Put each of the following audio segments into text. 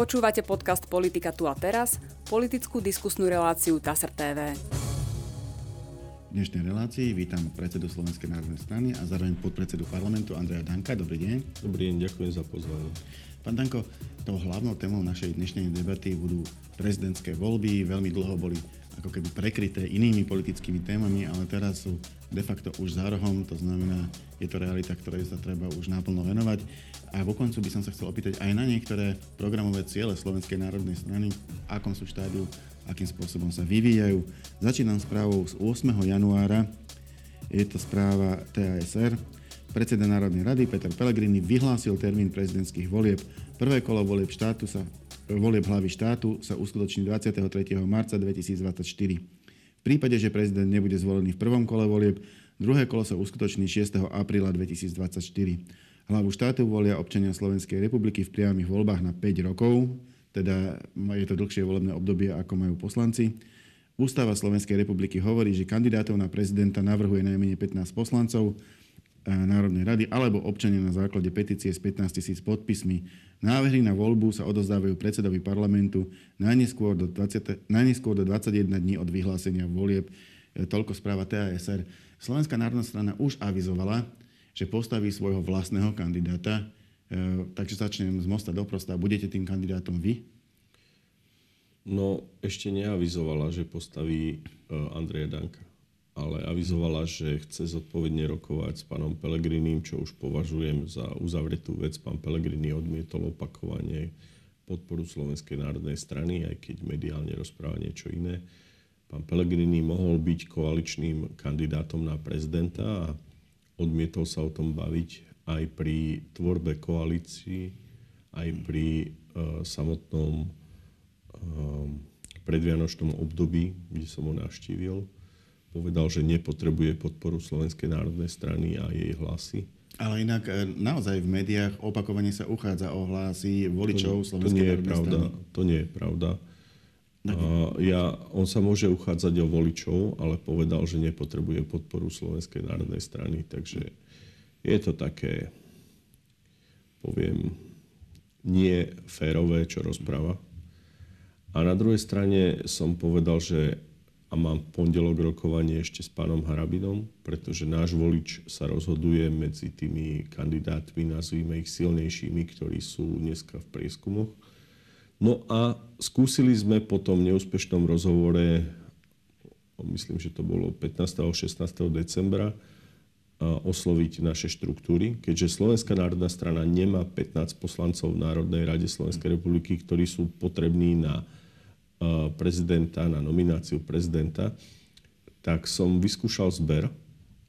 Počúvate podcast Politika tu a teraz, politickú diskusnú reláciu TASR TV. V dnešnej relácii vítam predsedu Slovenskej národnej strany a zároveň podpredsedu parlamentu Andreja Danka. Dobrý deň. Dobrý deň, ďakujem za pozvanie. Pán Danko, tou hlavnou témou našej dnešnej debaty budú prezidentské voľby. Veľmi dlho boli ako keby prekryté inými politickými témami, ale teraz sú de facto už za rohom, to znamená, je to realita, ktorej sa treba už náplno venovať. A vo koncu by som sa chcel opýtať aj na niektoré programové ciele Slovenskej národnej strany, v akom sú štádiu, akým spôsobom sa vyvíjajú. Začínam správou z 8. januára, je to správa TASR. Predseda Národnej rady Peter Pellegrini vyhlásil termín prezidentských volieb. Prvé kolo volieb štátu sa volieb hlavy štátu sa uskutoční 23. marca 2024. V prípade, že prezident nebude zvolený v prvom kole volieb, druhé kolo sa uskutoční 6. apríla 2024. Hlavu štátu volia občania Slovenskej republiky v priamých voľbách na 5 rokov, teda je to dlhšie volebné obdobie, ako majú poslanci. Ústava Slovenskej republiky hovorí, že kandidátov na prezidenta navrhuje najmenej 15 poslancov, Národnej rady alebo občania na základe petície s 15 tisíc podpismi. Návrhy na voľbu sa odozdávajú predsedovi parlamentu najneskôr do, 20, najneskôr do 21 dní od vyhlásenia volieb. E, toľko správa TASR. Slovenská národná strana už avizovala, že postaví svojho vlastného kandidáta. E, takže začnem z mosta do prosta. Budete tým kandidátom vy? No, ešte neavizovala, že postaví e, Andreja Danka ale avizovala, že chce zodpovedne rokovať s pánom Pelegrinim, čo už považujem za uzavretú vec. Pán Pelegrini odmietol opakovanie podporu Slovenskej národnej strany, aj keď mediálne rozpráva niečo iné. Pán Pelegrini mohol byť koaličným kandidátom na prezidenta a odmietol sa o tom baviť aj pri tvorbe koalícií, aj pri uh, samotnom uh, predvianočnom období, kde som ho navštívil povedal, že nepotrebuje podporu Slovenskej národnej strany a jej hlasy. Ale inak e, naozaj v médiách opakovane sa uchádza o hlasy voličov to, Slovenskej to nie je pravda, strany. To nie je pravda. A ja, on sa môže uchádzať o voličov, ale povedal, že nepotrebuje podporu Slovenskej národnej strany. Takže je to také, poviem, nie férové, čo rozpráva. A na druhej strane som povedal, že a mám pondelok rokovanie ešte s pánom Harabinom, pretože náš volič sa rozhoduje medzi tými kandidátmi, nazvíme ich silnejšími, ktorí sú dneska v prieskumoch. No a skúsili sme po tom neúspešnom rozhovore, myslím, že to bolo 15. a 16. decembra, osloviť naše štruktúry, keďže Slovenská národná strana nemá 15 poslancov v Národnej rade Slovenskej republiky, ktorí sú potrební na prezidenta, na nomináciu prezidenta, tak som vyskúšal zber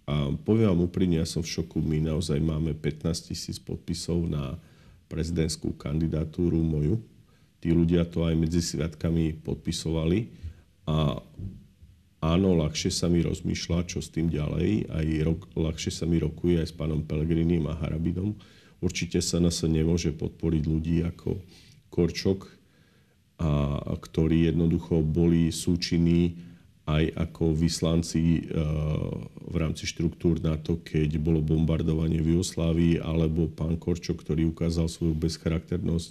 a poviem vám úprimne, ja som v šoku, my naozaj máme 15 tisíc podpisov na prezidentskú kandidatúru moju. Tí ľudia to aj medzi sviatkami podpisovali a áno, ľahšie sa mi rozmýšľa, čo s tým ďalej, aj rok, ľahšie sa mi rokuje aj s pánom Pelegrinim a Harabinom. Určite sa nás nemôže podporiť ľudí ako Korčok, a ktorí jednoducho boli súčinní aj ako vyslanci e, v rámci štruktúr NATO, keď bolo bombardovanie v Jugoslávii, alebo pán Korčo, ktorý ukázal svoju bezcharakternosť,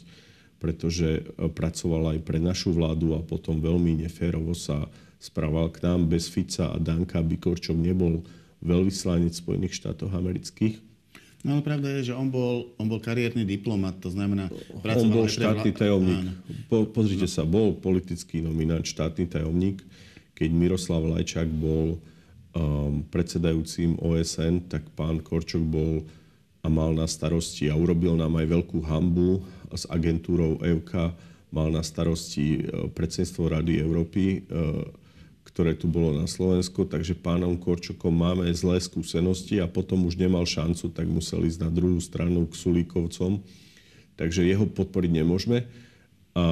pretože e, pracoval aj pre našu vládu a potom veľmi neférovo sa správal k nám. Bez Fica a Danka by Korčok nebol veľvyslanec Spojených štátov amerických. No ale pravda je, že on bol, on bol kariérny diplomat, to znamená... On bol štátny tajomník. Po, pozrite sa, bol politický nominant, štátny tajomník. Keď Miroslav Lajčák bol um, predsedajúcim OSN, tak pán Korčok bol a mal na starosti a urobil nám aj veľkú hambu s agentúrou EUK, mal na starosti uh, predsedstvo Rady Európy uh, ktoré tu bolo na Slovensku, takže pánom Korčokom máme zlé skúsenosti a potom už nemal šancu, tak musel ísť na druhú stranu k Sulíkovcom. Takže jeho podporiť nemôžeme. A,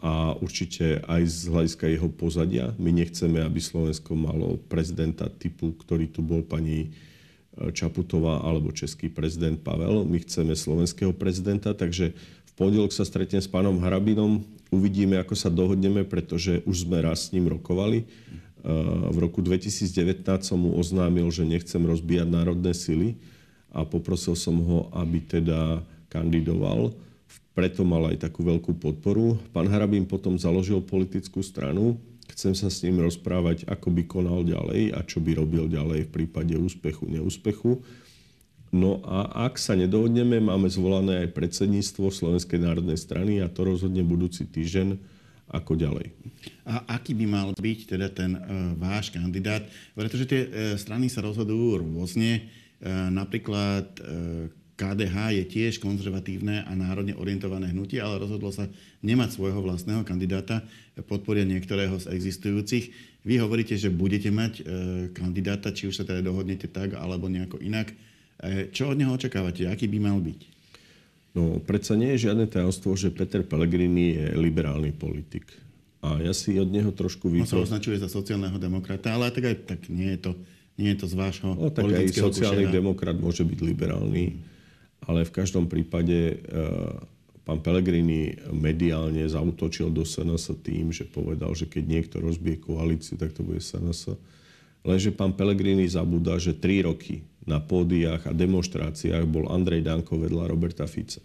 a určite aj z hľadiska jeho pozadia. My nechceme, aby Slovensko malo prezidenta typu, ktorý tu bol pani e, Čaputová alebo český prezident Pavel. My chceme slovenského prezidenta, takže v pondelok sa stretnem s pánom Harabinom. Uvidíme, ako sa dohodneme, pretože už sme raz s ním rokovali v roku 2019 som mu oznámil, že nechcem rozbíjať národné sily a poprosil som ho, aby teda kandidoval preto mal aj takú veľkú podporu. Pán Harabín potom založil politickú stranu. Chcem sa s ním rozprávať, ako by konal ďalej a čo by robil ďalej v prípade úspechu, neúspechu. No a ak sa nedohodneme, máme zvolané aj predsedníctvo Slovenskej národnej strany a to rozhodne budúci týždeň, ako ďalej. A aký by mal byť teda ten e, váš kandidát? Pretože tie e, strany sa rozhodujú rôzne. E, napríklad e, KDH je tiež konzervatívne a národne orientované hnutie, ale rozhodlo sa nemať svojho vlastného kandidáta, podporia niektorého z existujúcich. Vy hovoríte, že budete mať e, kandidáta, či už sa teda dohodnete tak, alebo nejako inak. E, čo od neho očakávate? Aký by mal byť? No, predsa nie je žiadne tajomstvo, že Peter Pellegrini je liberálny politik. A ja si od neho trošku vypro... On sa označuje za sociálneho demokrata, ale tak aj tak nie je to, nie je to z vášho no, tak aj sociálny kušera. demokrat môže byť liberálny ale v každom prípade eh, pán Pellegrini mediálne zautočil do SNS tým, že povedal, že keď niekto rozbije koalíciu, tak to bude SNS. Lenže pán Pellegrini zabúda, že tri roky na pódiách a demonstráciách bol Andrej Danko vedľa Roberta Fica.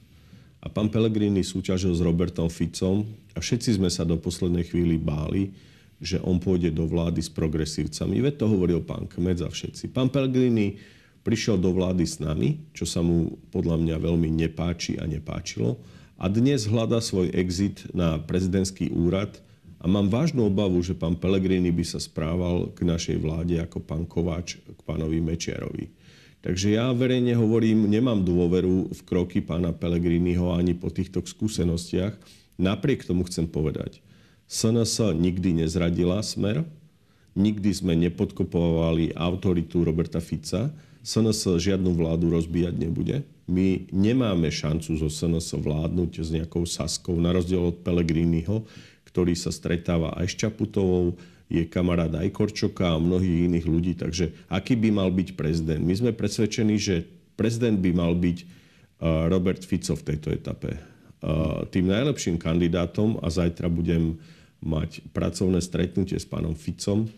A pán Pellegrini súťažil s Robertom Ficom a všetci sme sa do poslednej chvíli báli, že on pôjde do vlády s progresívcami. Veď to hovoril pán Kmec a všetci. Pán Pellegrini prišiel do vlády s nami, čo sa mu podľa mňa veľmi nepáči a nepáčilo. A dnes hľada svoj exit na prezidentský úrad a mám vážnu obavu, že pán Pelegrini by sa správal k našej vláde ako pán Kováč k pánovi Mečiarovi. Takže ja verejne hovorím, nemám dôveru v kroky pána Pelegriniho ani po týchto skúsenostiach. Napriek tomu chcem povedať, SNS nikdy nezradila smer, nikdy sme nepodkopovali autoritu Roberta Fica, SNS žiadnu vládu rozbíjať nebude. My nemáme šancu zo SNS vládnuť s nejakou Saskou, na rozdiel od Pelegriniho, ktorý sa stretáva aj s Čaputovou, je kamarát aj Korčoka a mnohých iných ľudí. Takže aký by mal byť prezident? My sme presvedčení, že prezident by mal byť uh, Robert Fico v tejto etape. Uh, tým najlepším kandidátom a zajtra budem mať pracovné stretnutie s pánom Ficom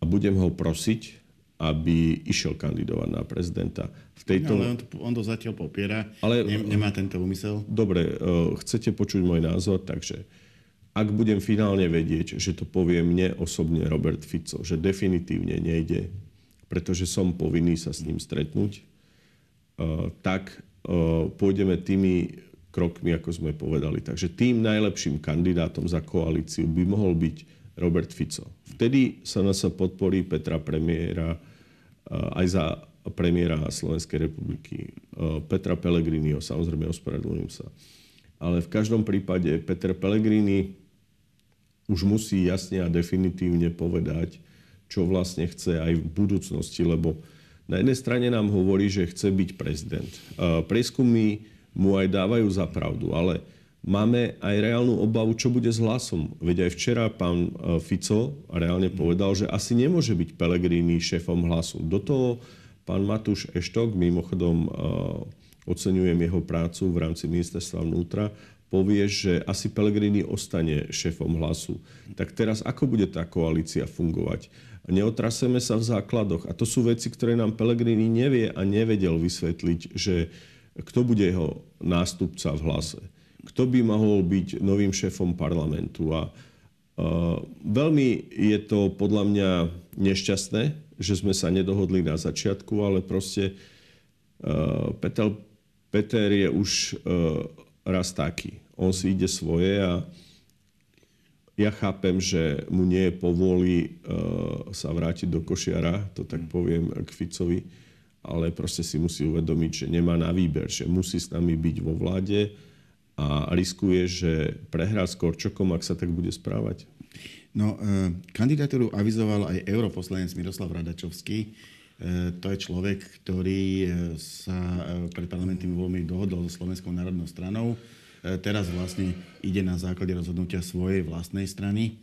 a budem ho prosiť, aby išiel kandidovať na prezidenta. V tejto... No, ale on to, on to zatiaľ popiera, ale, nemá tento úmysel. Dobre, uh, chcete počuť môj názor, takže ak budem finálne vedieť, že to povie mne osobne Robert Fico, že definitívne nejde, pretože som povinný sa s ním stretnúť, uh, tak uh, pôjdeme tými krokmi, ako sme povedali. Takže tým najlepším kandidátom za koalíciu by mohol byť Robert Fico. Vtedy sa nás podporí Petra premiéra aj za premiéra Slovenskej republiky. Petra Pellegriniho, samozrejme ospravedlňujem sa. Ale v každom prípade Peter Pellegrini už musí jasne a definitívne povedať, čo vlastne chce aj v budúcnosti, lebo na jednej strane nám hovorí, že chce byť prezident. Prieskumy mu aj dávajú za pravdu, ale máme aj reálnu obavu, čo bude s hlasom. Veď aj včera pán e, Fico reálne povedal, že asi nemôže byť Pelegrini šéfom hlasu. Do toho pán Matúš Eštok, mimochodom e, oceňujem jeho prácu v rámci ministerstva vnútra, povie, že asi Pelegrini ostane šéfom hlasu. Tak teraz ako bude tá koalícia fungovať? Neotraseme sa v základoch. A to sú veci, ktoré nám Pelegrini nevie a nevedel vysvetliť, že kto bude jeho nástupca v hlase kto by mohol byť novým šéfom parlamentu. A uh, veľmi je to podľa mňa nešťastné, že sme sa nedohodli na začiatku, ale proste uh, Peter, Peter je už uh, raz taký. On si ide svoje a ja chápem, že mu nie je povôli uh, sa vrátiť do košiara, to tak poviem k Ficovi, ale proste si musí uvedomiť, že nemá na výber, že musí s nami byť vo vláde, a riskuje, že prehrá s Korčokom, ak sa tak bude správať? No, e, kandidatúru avizoval aj europoslanec Miroslav Radačovský. E, to je človek, ktorý e, sa e, pred parlamentnými voľmi dohodol so Slovenskou národnou stranou. E, teraz vlastne ide na základe rozhodnutia svojej vlastnej strany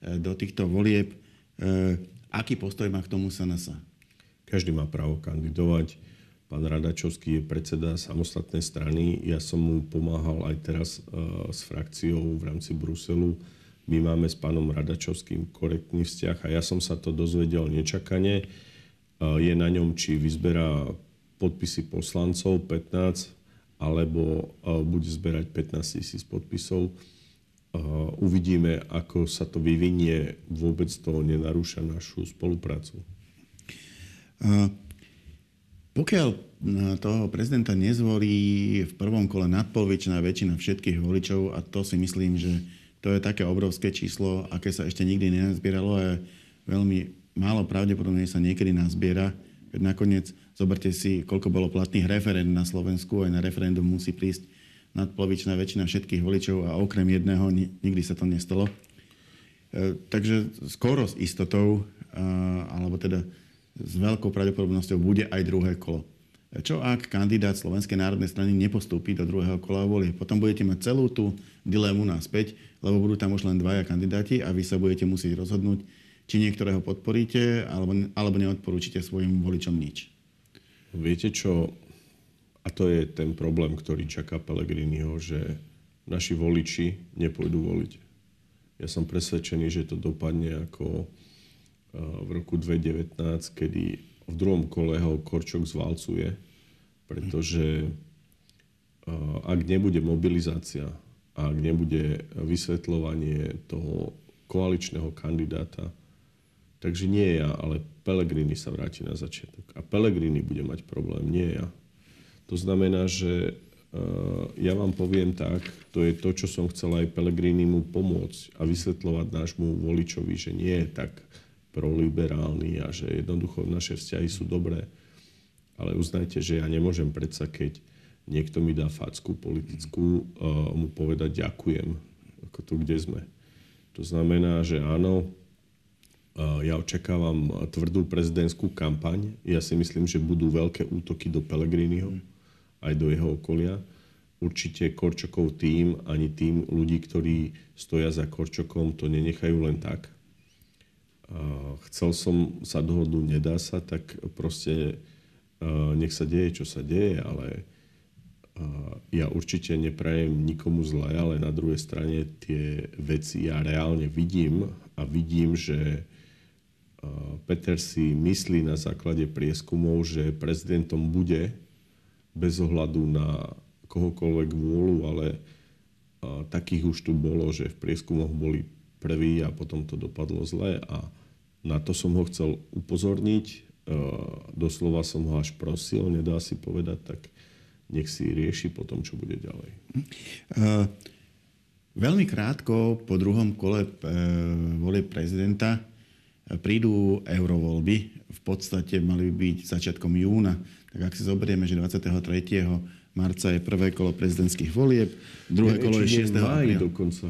e, do týchto volieb. E, aký postoj má k tomu SNS? Každý má právo kandidovať Pán Radačovský je predseda samostatnej strany. Ja som mu pomáhal aj teraz uh, s frakciou v rámci Bruselu. My máme s pánom Radačovským korektný vzťah a ja som sa to dozvedel nečakane. Je na ňom, či vyzberá podpisy poslancov 15 alebo bude zberať 15 tisíc podpisov. Uvidíme, ako sa to vyvinie. Vôbec to nenarúša našu spoluprácu. Pokiaľ toho prezidenta nezvolí v prvom kole nadpolovičná väčšina všetkých voličov, a to si myslím, že to je také obrovské číslo, aké sa ešte nikdy nenazbieralo a veľmi málo pravdepodobne sa niekedy nazbiera. Veď nakoniec zoberte si, koľko bolo platných referend na Slovensku, aj na referendum musí prísť nadpolovičná väčšina všetkých voličov a okrem jedného nikdy sa to nestalo. E, takže skoro s istotou, alebo teda s veľkou pravdepodobnosťou bude aj druhé kolo. E, čo ak kandidát Slovenskej národnej strany nepostúpi do druhého kola volie? Potom budete mať celú tú dilemu naspäť, lebo budú tam už len dvaja kandidáti a vy sa budete musieť rozhodnúť, či niektorého podporíte, alebo, alebo neodporúčite svojim voličom nič. Viete čo, a to je ten problém, ktorý čaká Pelegriniho, že naši voliči nepôjdu voliť. Ja som presvedčený, že to dopadne ako v roku 2019, kedy v druhom kole ho Korčok zvalcuje, pretože ak nebude mobilizácia, ak nebude vysvetľovanie toho koaličného kandidáta, Takže nie ja, ale Pelegrini sa vráti na začiatok. A Pelegrini bude mať problém, nie ja. To znamená, že uh, ja vám poviem tak, to je to, čo som chcel aj mu pomôcť a vysvetľovať nášmu voličovi, že nie je tak proliberálny a že jednoducho naše vzťahy sú dobré. Ale uznajte, že ja nemôžem predsa, keď niekto mi dá facku politickú, uh, mu povedať ďakujem, ako tu, kde sme. To znamená, že áno, ja očakávam tvrdú prezidentskú kampaň. Ja si myslím, že budú veľké útoky do Pelegriniho, aj do jeho okolia. Určite Korčokov tým, ani tým ľudí, ktorí stoja za Korčokom, to nenechajú len tak. Chcel som sa dohodnúť, nedá sa, tak proste nech sa deje, čo sa deje, ale ja určite neprajem nikomu zle, ale na druhej strane tie veci ja reálne vidím a vidím, že Peter si myslí na základe prieskumov, že prezidentom bude bez ohľadu na kohokoľvek vôľu, ale takých už tu bolo, že v prieskumoch boli prví a potom to dopadlo zle a na to som ho chcel upozorniť. Doslova som ho až prosil, nedá si povedať, tak nech si rieši potom, čo bude ďalej. Uh, veľmi krátko po druhom kole uh, volie prezidenta prídu eurovoľby, v podstate mali byť začiatkom júna. Tak ak si zoberieme, že 23. marca je prvé kolo prezidentských volieb, druhé ja, kolo je 6. apríla. dokonca.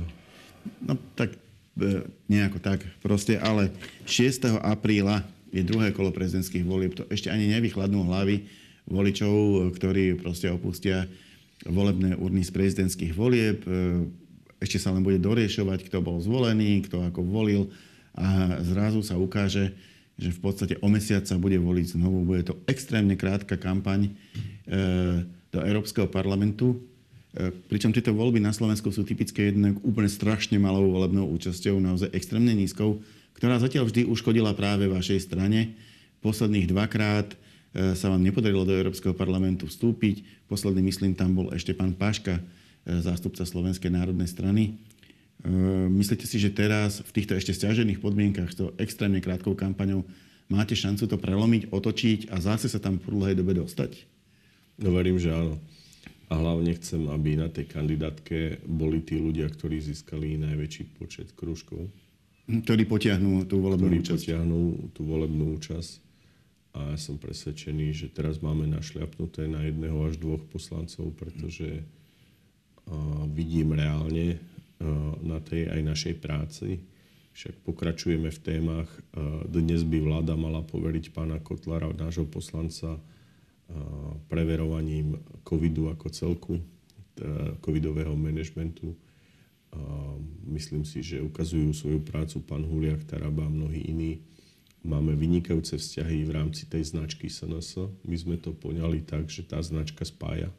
No tak e, nejako tak proste, ale 6. apríla je druhé kolo prezidentských volieb. To ešte ani nevychladnú hlavy voličov, ktorí proste opustia volebné urny z prezidentských volieb. E, ešte sa len bude doriešovať, kto bol zvolený, kto ako volil a zrazu sa ukáže, že v podstate o mesiac sa bude voliť znovu. Bude to extrémne krátka kampaň e, do Európskeho parlamentu. E, pričom tieto voľby na Slovensku sú typické jednak úplne strašne malou volebnou účasťou, naozaj extrémne nízkou, ktorá zatiaľ vždy uškodila práve vašej strane. Posledných dvakrát e, sa vám nepodarilo do Európskeho parlamentu vstúpiť. Posledný, myslím, tam bol ešte pán Paška, zástupca Slovenskej národnej strany. Ehm, myslíte si, že teraz v týchto ešte stiažených podmienkach, s tou extrémne krátkou kampaňou, máte šancu to prelomiť, otočiť a zase sa tam v dlhej dobe dostať? No verím, že áno. A hlavne chcem, aby na tej kandidátke boli tí ľudia, ktorí získali najväčší počet krúžkov. Hm, ktorí potiahnú tú volebnú ktorí účasť. potiahnú tú volebnú účasť. A ja som presvedčený, že teraz máme našľapnuté na jedného až dvoch poslancov, pretože vidím reálne, na tej aj našej práci. Však pokračujeme v témach. Dnes by vláda mala poveriť pána Kotlara, nášho poslanca, preverovaním covidu ako celku, covidového manažmentu. Myslím si, že ukazujú svoju prácu pán Huliak, Taraba a mnohí iní. Máme vynikajúce vzťahy v rámci tej značky SNS. My sme to poňali tak, že tá značka spája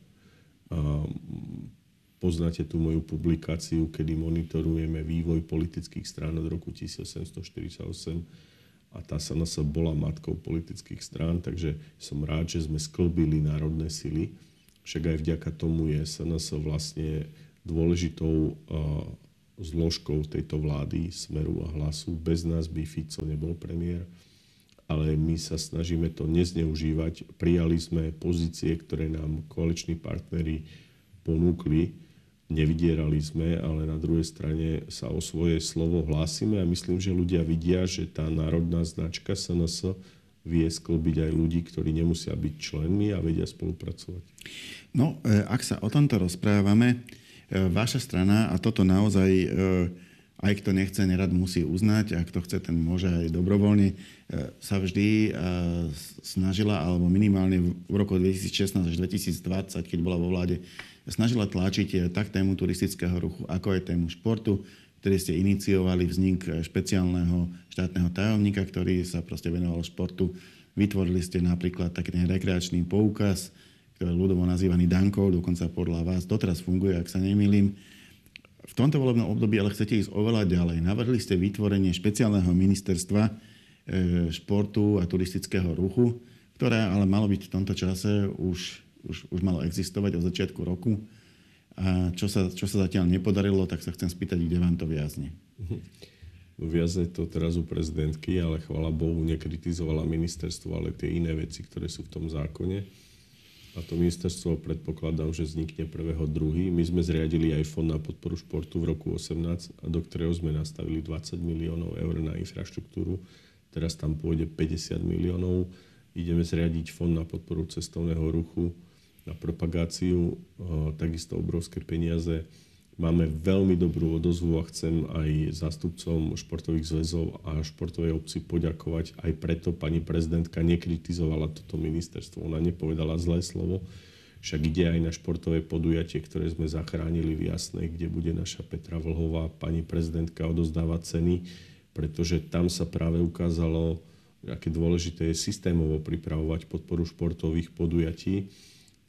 Poznáte tú moju publikáciu, kedy monitorujeme vývoj politických strán od roku 1848 a tá sa bola matkou politických strán, takže som rád, že sme sklbili národné sily však aj vďaka tomu je SNS vlastne dôležitou zložkou tejto vlády Smeru a Hlasu. Bez nás by Fico nebol premiér, ale my sa snažíme to nezneužívať. Prijali sme pozície, ktoré nám koaliční partnery ponúkli. Nevydierali sme, ale na druhej strane sa o svoje slovo hlásime a myslím, že ľudia vidia, že tá národná značka SNS vie sklbiť aj ľudí, ktorí nemusia byť členmi a vedia spolupracovať. No, e, ak sa o tomto rozprávame, e, vaša strana, a toto naozaj e, aj kto nechce, nerad musí uznať, a kto chce, ten môže aj dobrovoľne, sa vždy snažila, alebo minimálne v roku 2016 až 2020, keď bola vo vláde, snažila tlačiť tak tému turistického ruchu, ako aj tému športu, ktorý ste iniciovali vznik špeciálneho štátneho tajomníka, ktorý sa proste venoval športu. Vytvorili ste napríklad taký ten rekreačný poukaz, ktorý ľudovo nazývaný Dankov, dokonca podľa vás doteraz funguje, ak sa nemýlim. V tomto volebnom období ale chcete ísť oveľa ďalej. Navrhli ste vytvorenie špeciálneho ministerstva e, športu a turistického ruchu, ktoré ale malo byť v tomto čase už, už, už malo existovať od začiatku roku. A čo sa, čo sa zatiaľ nepodarilo, tak sa chcem spýtať, kde vám to viazne. No, viazne to teraz u prezidentky, ale chvala Bohu nekritizovala ministerstvo, ale tie iné veci, ktoré sú v tom zákone. A to ministerstvo predpokladám, že vznikne 1.2. My sme zriadili aj Fond na podporu športu v roku 18, do ktorého sme nastavili 20 miliónov eur na infraštruktúru. Teraz tam pôjde 50 miliónov. Ideme zriadiť Fond na podporu cestovného ruchu na propagáciu, takisto obrovské peniaze. Máme veľmi dobrú odozvu a chcem aj zástupcom športových zväzov a športovej obci poďakovať. Aj preto pani prezidentka nekritizovala toto ministerstvo. Ona nepovedala zlé slovo. Však ide aj na športové podujatie, ktoré sme zachránili v Jasnej, kde bude naša Petra Vlhová, pani prezidentka odozdávať ceny, pretože tam sa práve ukázalo, aké dôležité je systémovo pripravovať podporu športových podujatí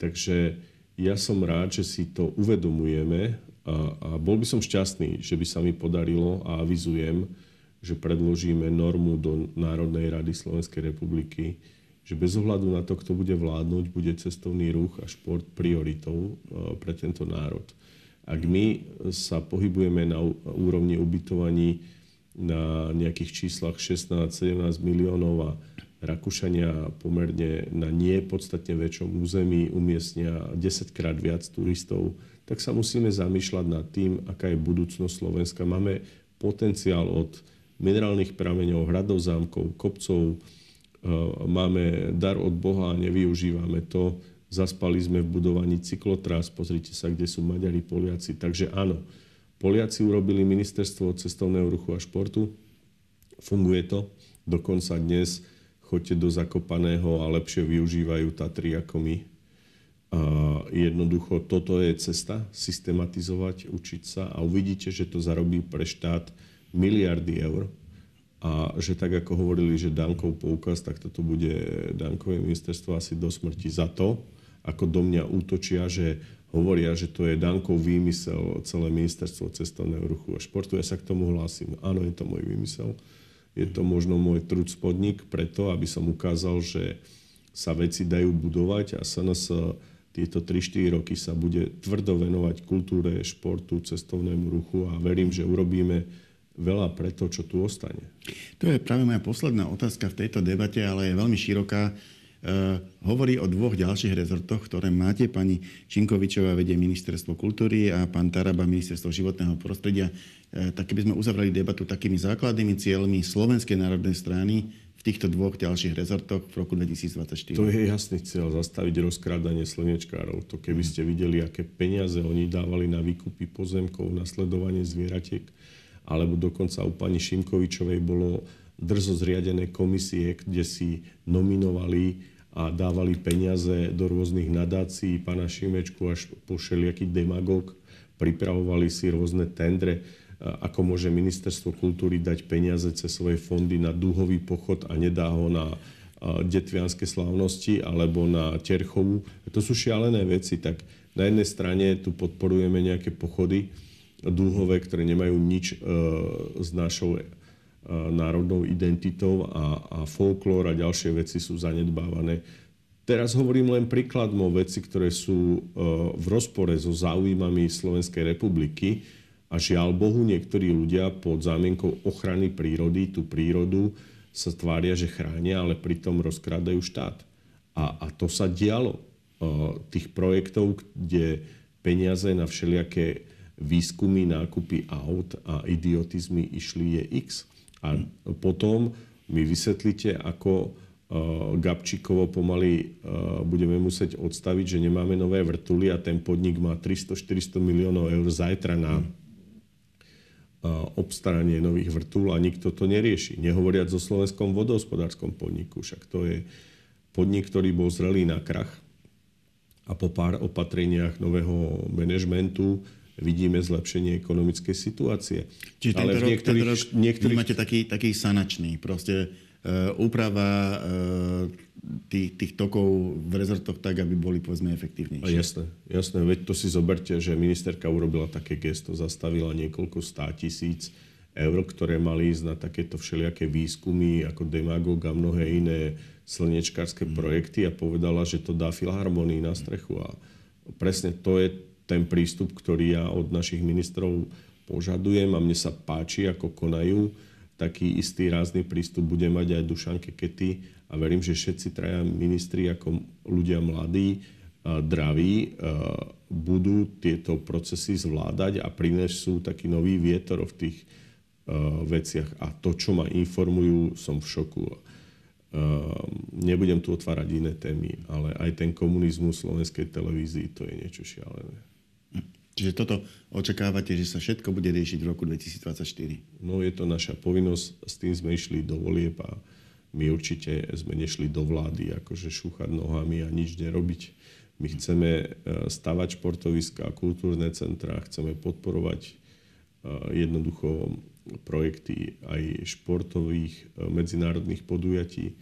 Takže ja som rád, že si to uvedomujeme a, a bol by som šťastný, že by sa mi podarilo a avizujem, že predložíme normu do Národnej rady Slovenskej republiky, že bez ohľadu na to, kto bude vládnuť, bude cestovný ruch a šport prioritou e, pre tento národ. Ak my sa pohybujeme na úrovni ubytovaní na nejakých číslach 16-17 miliónov a Rakúšania pomerne na nie podstatne väčšom území umiestnia 10 krát viac turistov, tak sa musíme zamýšľať nad tým, aká je budúcnosť Slovenska. Máme potenciál od minerálnych prameňov, hradov, zámkov, kopcov, e, máme dar od Boha a nevyužívame to. Zaspali sme v budovaní cyklotrás, pozrite sa, kde sú Maďari, Poliaci. Takže áno, Poliaci urobili ministerstvo cestovného ruchu a športu, funguje to. Dokonca dnes choďte do Zakopaného a lepšie využívajú Tatry ako my. A jednoducho toto je cesta, systematizovať, učiť sa a uvidíte, že to zarobí pre štát miliardy eur a že tak ako hovorili, že Dankov poukaz, tak toto bude Dankové ministerstvo asi do smrti za to, ako do mňa útočia, že hovoria, že to je Dankov výmysel celé ministerstvo cestovného ruchu a športu. Ja sa k tomu hlásim. Áno, je to môj výmysel je to možno môj trud spodník preto, aby som ukázal, že sa veci dajú budovať a SNS tieto 3-4 roky sa bude tvrdo venovať kultúre, športu, cestovnému ruchu a verím, že urobíme veľa pre to, čo tu ostane. To je práve moja posledná otázka v tejto debate, ale je veľmi široká. Uh, hovorí o dvoch ďalších rezortoch, ktoré máte. Pani Činkovičová vedie ministerstvo kultúry a pán Taraba ministerstvo životného prostredia. Uh, tak keby sme uzavrali debatu takými základnými cieľmi Slovenskej národnej strany v týchto dvoch ďalších rezortoch v roku 2024. To je jasný cieľ, zastaviť rozkrádanie slnečkárov. To keby ste videli, aké peniaze oni dávali na výkupy pozemkov, na sledovanie zvieratiek, alebo dokonca u pani Šimkovičovej bolo drzo zriadené komisie, kde si nominovali a dávali peniaze do rôznych nadácií, pána Šimečku až po všelijaký demagog, pripravovali si rôzne tendre, ako môže ministerstvo kultúry dať peniaze cez svoje fondy na dúhový pochod a nedá ho na detvianské slávnosti alebo na Terchovu. To sú šialené veci. Tak na jednej strane tu podporujeme nejaké pochody dúhové, ktoré nemajú nič e, s našou národnou identitou a, a folklór a ďalšie veci sú zanedbávané. teraz hovorím len príkladom o veci, ktoré sú v rozpore so záujmami Slovenskej republiky a žiaľ Bohu, niektorí ľudia pod zámienkou ochrany prírody tú prírodu sa tvária, že chránia, ale pritom rozkrádajú štát. A, a to sa dialo. Tých projektov, kde peniaze na všelijaké výskumy, nákupy aut a idiotizmy išli je X. A potom mi vysvetlíte, ako Gabčíkovo pomaly budeme musieť odstaviť, že nemáme nové vrtuly a ten podnik má 300-400 miliónov eur zajtra na obstaranie nových vrtul a nikto to nerieši. Nehovoriac o slovenskom vodohospodárskom podniku. Však to je podnik, ktorý bol zrelý na krach a po pár opatreniach nového manažmentu vidíme zlepšenie ekonomickej situácie. Čiže Ale rok, niektorých, rok niektorých... máte taký, taký sanačný. Proste uh, úprava uh, tých, tých tokov v rezortoch tak, aby boli povedzme efektívnejšie. A jasné, jasné. Veď to si zoberte, že ministerka urobila také gesto, zastavila niekoľko stá tisíc eur, ktoré mali ísť na takéto všelijaké výskumy ako demagog a mnohé iné slnečkárske mm. projekty a povedala, že to dá filharmonii na strechu. A presne to je ten prístup, ktorý ja od našich ministrov požadujem a mne sa páči, ako konajú. Taký istý rázny prístup bude mať aj Dušanke Kety a verím, že všetci traja ministri ako ľudia mladí, draví, budú tieto procesy zvládať a prinesú taký nový vietor v tých veciach. A to, čo ma informujú, som v šoku. Nebudem tu otvárať iné témy, ale aj ten komunizmus slovenskej televízii, to je niečo šialené. Čiže toto očakávate, že sa všetko bude riešiť v roku 2024? No je to naša povinnosť, s tým sme išli do volieb a my určite sme nešli do vlády akože šúchať nohami a nič nerobiť. My chceme e, stavať športoviska, kultúrne centrá, chceme podporovať e, jednoducho projekty aj športových e, medzinárodných podujatí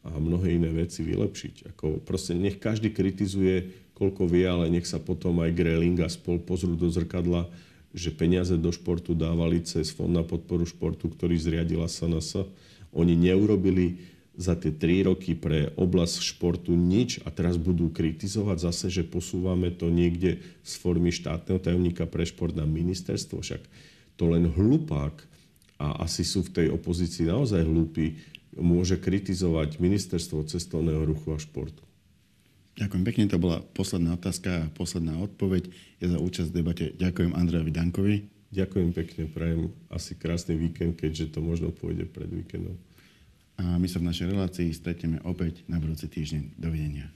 a mnohé iné veci vylepšiť. Ako proste nech každý kritizuje koľko vie, ale nech sa potom aj Greling a spol pozrú do zrkadla, že peniaze do športu dávali cez Fond na podporu športu, ktorý zriadila SNS. Oni neurobili za tie tri roky pre oblasť športu nič a teraz budú kritizovať zase, že posúvame to niekde z formy štátneho tajomníka pre šport na ministerstvo. Však to len hlupák a asi sú v tej opozícii naozaj hlúpi, môže kritizovať ministerstvo cestovného ruchu a športu. Ďakujem pekne, to bola posledná otázka a posledná odpoveď. Ja za účasť v debate ďakujem Andrejovi Dankovi. Ďakujem pekne, prajem asi krásny víkend, keďže to možno pôjde pred víkendom. A my sa v našej relácii stretneme opäť na budúci týždeň. Dovidenia.